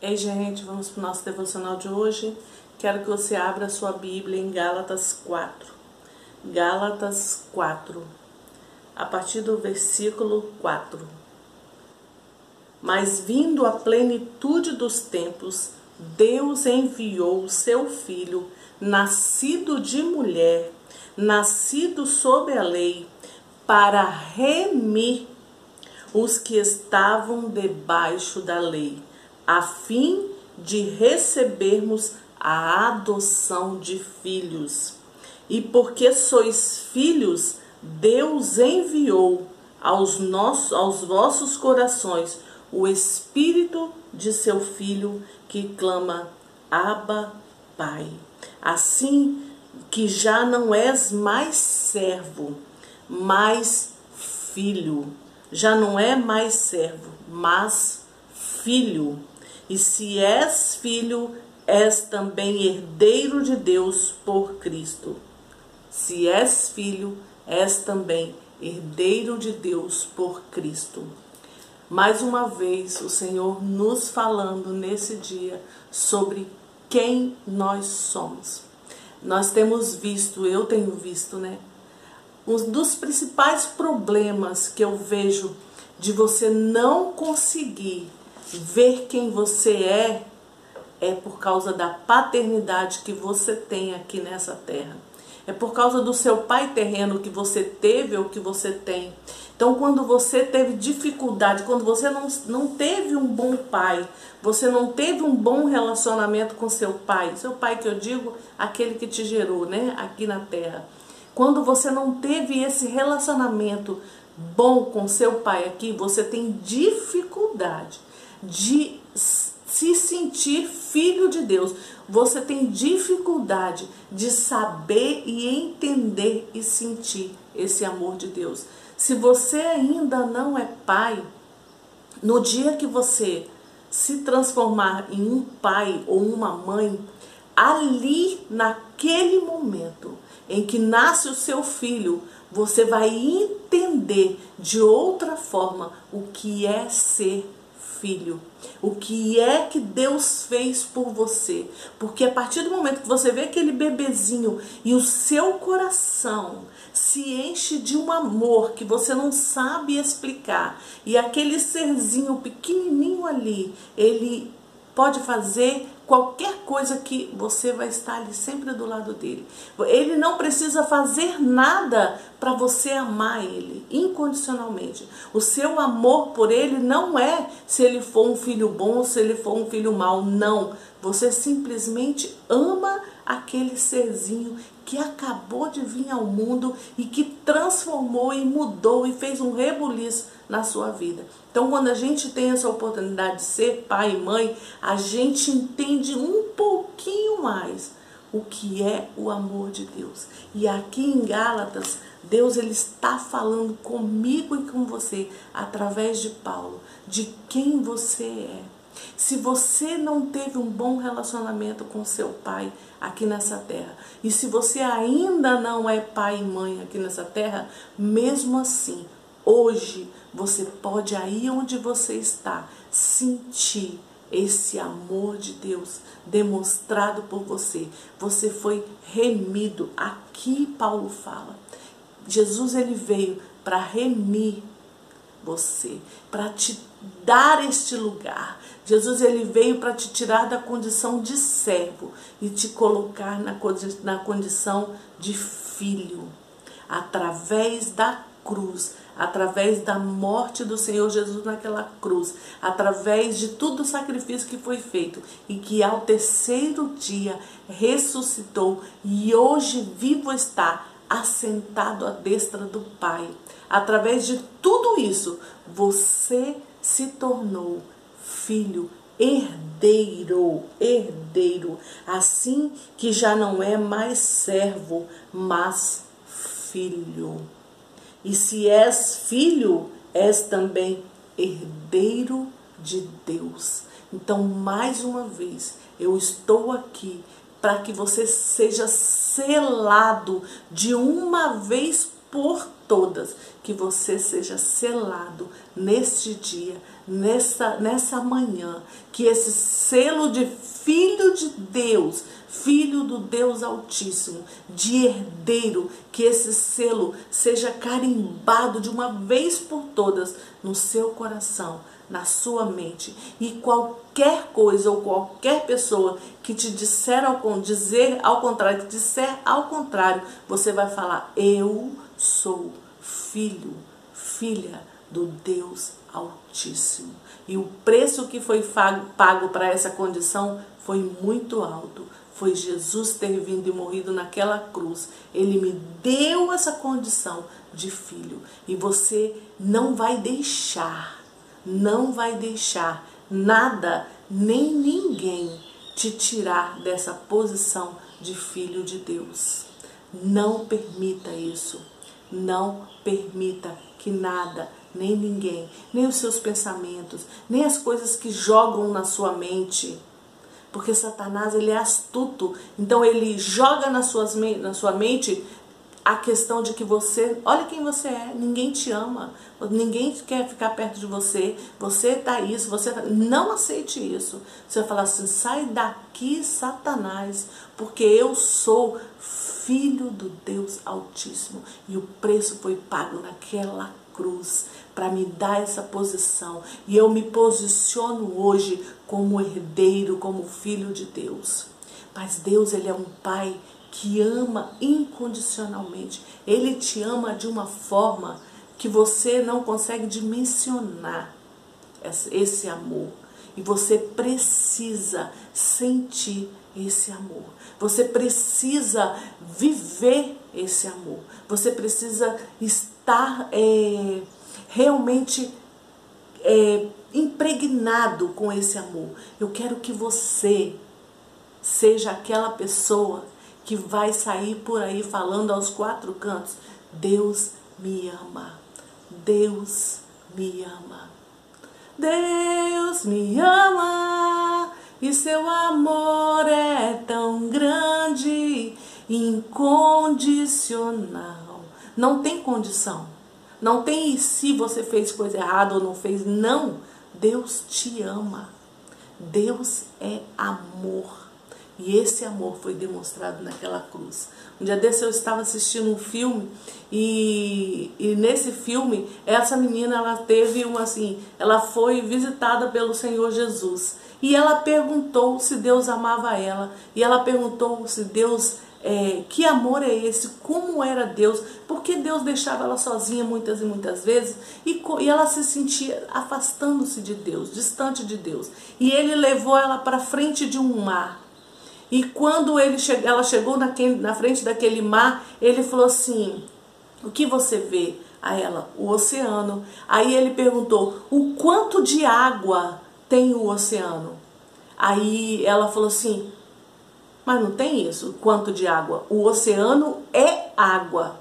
Ei, gente, vamos para o nosso devocional de hoje. Quero que você abra a sua Bíblia em Gálatas 4. Gálatas 4, a partir do versículo 4. Mas vindo a plenitude dos tempos, Deus enviou o seu filho, nascido de mulher, nascido sob a lei, para remir os que estavam debaixo da lei, a fim de recebermos a adoção de filhos. E porque sois filhos, Deus enviou aos, nossos, aos vossos corações o Espírito de seu Filho que clama: Abba, Pai. Assim que já não és mais servo, mas filho já não é mais servo, mas filho. E se és filho, és também herdeiro de Deus por Cristo. Se és filho, és também herdeiro de Deus por Cristo. Mais uma vez, o Senhor nos falando nesse dia sobre quem nós somos. Nós temos visto, eu tenho visto, né? Um dos principais problemas que eu vejo de você não conseguir ver quem você é é por causa da paternidade que você tem aqui nessa terra. É por causa do seu pai terreno que você teve ou que você tem. Então, quando você teve dificuldade, quando você não, não teve um bom pai, você não teve um bom relacionamento com seu pai, seu pai que eu digo, aquele que te gerou, né, aqui na terra quando você não teve esse relacionamento bom com seu pai aqui, você tem dificuldade de se sentir filho de Deus. Você tem dificuldade de saber e entender e sentir esse amor de Deus. Se você ainda não é pai, no dia que você se transformar em um pai ou uma mãe, ali naquele momento em que nasce o seu filho, você vai entender de outra forma o que é ser filho. O que é que Deus fez por você? Porque a partir do momento que você vê aquele bebezinho e o seu coração se enche de um amor que você não sabe explicar, e aquele serzinho pequenininho ali, ele pode fazer qualquer coisa que você vai estar ali sempre do lado dele. Ele não precisa fazer nada para você amar ele incondicionalmente. O seu amor por ele não é se ele for um filho bom ou se ele for um filho mau, não. Você simplesmente ama aquele serzinho que acabou de vir ao mundo e que transformou e mudou e fez um rebuliço na sua vida. Então, quando a gente tem essa oportunidade de ser pai e mãe, a gente entende um pouquinho mais o que é o amor de Deus. E aqui em Gálatas, Deus ele está falando comigo e com você através de Paulo, de quem você é. Se você não teve um bom relacionamento com seu pai aqui nessa terra, e se você ainda não é pai e mãe aqui nessa terra, mesmo assim, hoje você pode aí onde você está sentir esse amor de Deus demonstrado por você. Você foi remido. Aqui Paulo fala. Jesus ele veio para remir você, para te dar este lugar. Jesus ele veio para te tirar da condição de servo e te colocar na, na condição de filho, através da cruz, através da morte do Senhor Jesus naquela cruz, através de todo o sacrifício que foi feito e que ao terceiro dia ressuscitou e hoje vivo está assentado à destra do Pai. Através de tudo isso, você se tornou filho, herdeiro, herdeiro, assim que já não é mais servo, mas filho. E se és filho, és também herdeiro de Deus. Então, mais uma vez, eu estou aqui para que você seja selado de uma vez por todas, que você seja selado neste dia, nessa, nessa manhã, que esse selo de filho de Deus, filho do Deus Altíssimo, de herdeiro, que esse selo seja carimbado de uma vez por todas no seu coração, na sua mente. E qualquer coisa ou qualquer pessoa que te disser ao, dizer ao contrário, que disser ao contrário, você vai falar: Eu sou filho, filha do Deus Altíssimo. E o preço que foi pago para essa condição foi muito alto. Foi Jesus ter vindo e morrido naquela cruz. Ele me deu essa condição de filho. E você não vai deixar, não vai deixar nada, nem ninguém te tirar dessa posição de filho de Deus. Não permita isso. Não permita que nada, nem ninguém, nem os seus pensamentos, nem as coisas que jogam na sua mente. Porque Satanás ele é astuto, então ele joga na, suas, na sua mente a questão de que você, olha quem você é, ninguém te ama, ninguém quer ficar perto de você, você tá isso, você tá... não aceite isso. Você vai falar assim: sai daqui, Satanás, porque eu sou filho do Deus Altíssimo e o preço foi pago naquela cruz para me dar essa posição e eu me posiciono hoje como herdeiro, como filho de Deus. Mas Deus, ele é um pai que ama incondicionalmente. Ele te ama de uma forma que você não consegue dimensionar esse amor. E você precisa sentir esse amor. Você precisa viver esse amor. Você precisa estar é, realmente é, impregnado com esse amor. Eu quero que você seja aquela pessoa que vai sair por aí falando aos quatro cantos: Deus me ama, Deus me ama, Deus me ama, e seu amor é tão grande, incondicional. Não tem condição, não tem se você fez coisa errada ou não fez, não. Deus te ama, Deus é amor. E esse amor foi demonstrado naquela cruz. Um dia desse eu estava assistindo um filme e, e nesse filme essa menina ela teve uma assim, ela foi visitada pelo Senhor Jesus e ela perguntou se Deus amava ela e ela perguntou se Deus é, que amor é esse, como era Deus, porque Deus deixava ela sozinha muitas e muitas vezes e, e ela se sentia afastando-se de Deus, distante de Deus. E ele levou ela para frente de um mar e quando ele che ela chegou naquele, na frente daquele mar, ele falou assim: O que você vê? A ela, o oceano. Aí ele perguntou: O quanto de água tem o oceano? Aí ela falou assim: Mas não tem isso, quanto de água? O oceano é água.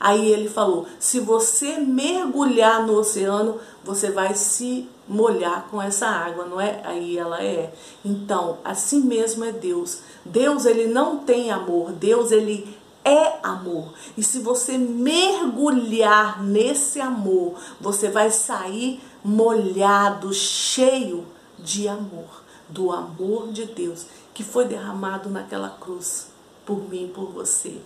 Aí ele falou: se você mergulhar no oceano, você vai se molhar com essa água, não é? Aí ela é. Então, assim mesmo é Deus. Deus, ele não tem amor. Deus, ele é amor. E se você mergulhar nesse amor, você vai sair molhado, cheio de amor, do amor de Deus que foi derramado naquela cruz por mim, por você.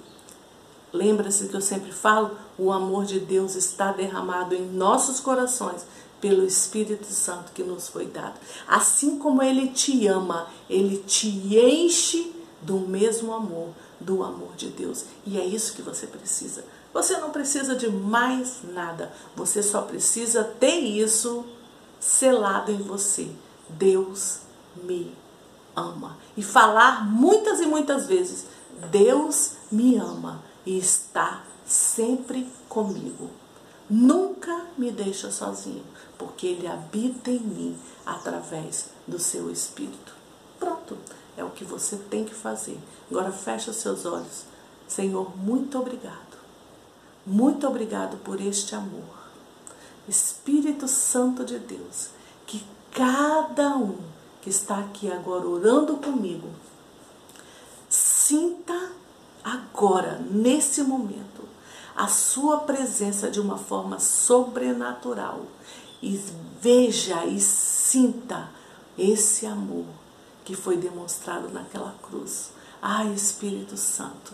Lembra-se que eu sempre falo? O amor de Deus está derramado em nossos corações pelo Espírito Santo que nos foi dado. Assim como Ele te ama, Ele te enche do mesmo amor, do amor de Deus. E é isso que você precisa. Você não precisa de mais nada. Você só precisa ter isso selado em você. Deus me ama. E falar muitas e muitas vezes: Deus me ama e está sempre comigo. Nunca me deixa sozinho, porque Ele habita em mim através do seu Espírito. Pronto, é o que você tem que fazer. Agora fecha seus olhos. Senhor, muito obrigado. Muito obrigado por este amor. Espírito Santo de Deus, que cada um que está aqui agora orando comigo, sinta agora, nesse momento, a sua presença de uma forma sobrenatural e veja e sinta esse amor que foi demonstrado naquela cruz. Ai, Espírito Santo,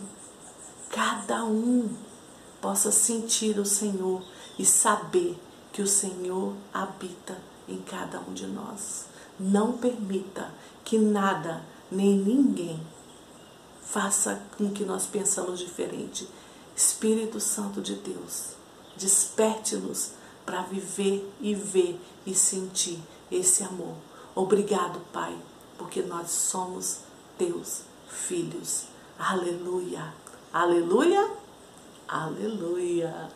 cada um possa sentir o Senhor e saber que o Senhor habita em cada um de nós. Não permita que nada nem ninguém faça com que nós pensamos diferente. Espírito Santo de Deus, desperte-nos para viver e ver e sentir esse amor. Obrigado, Pai, porque nós somos teus filhos. Aleluia. Aleluia. Aleluia.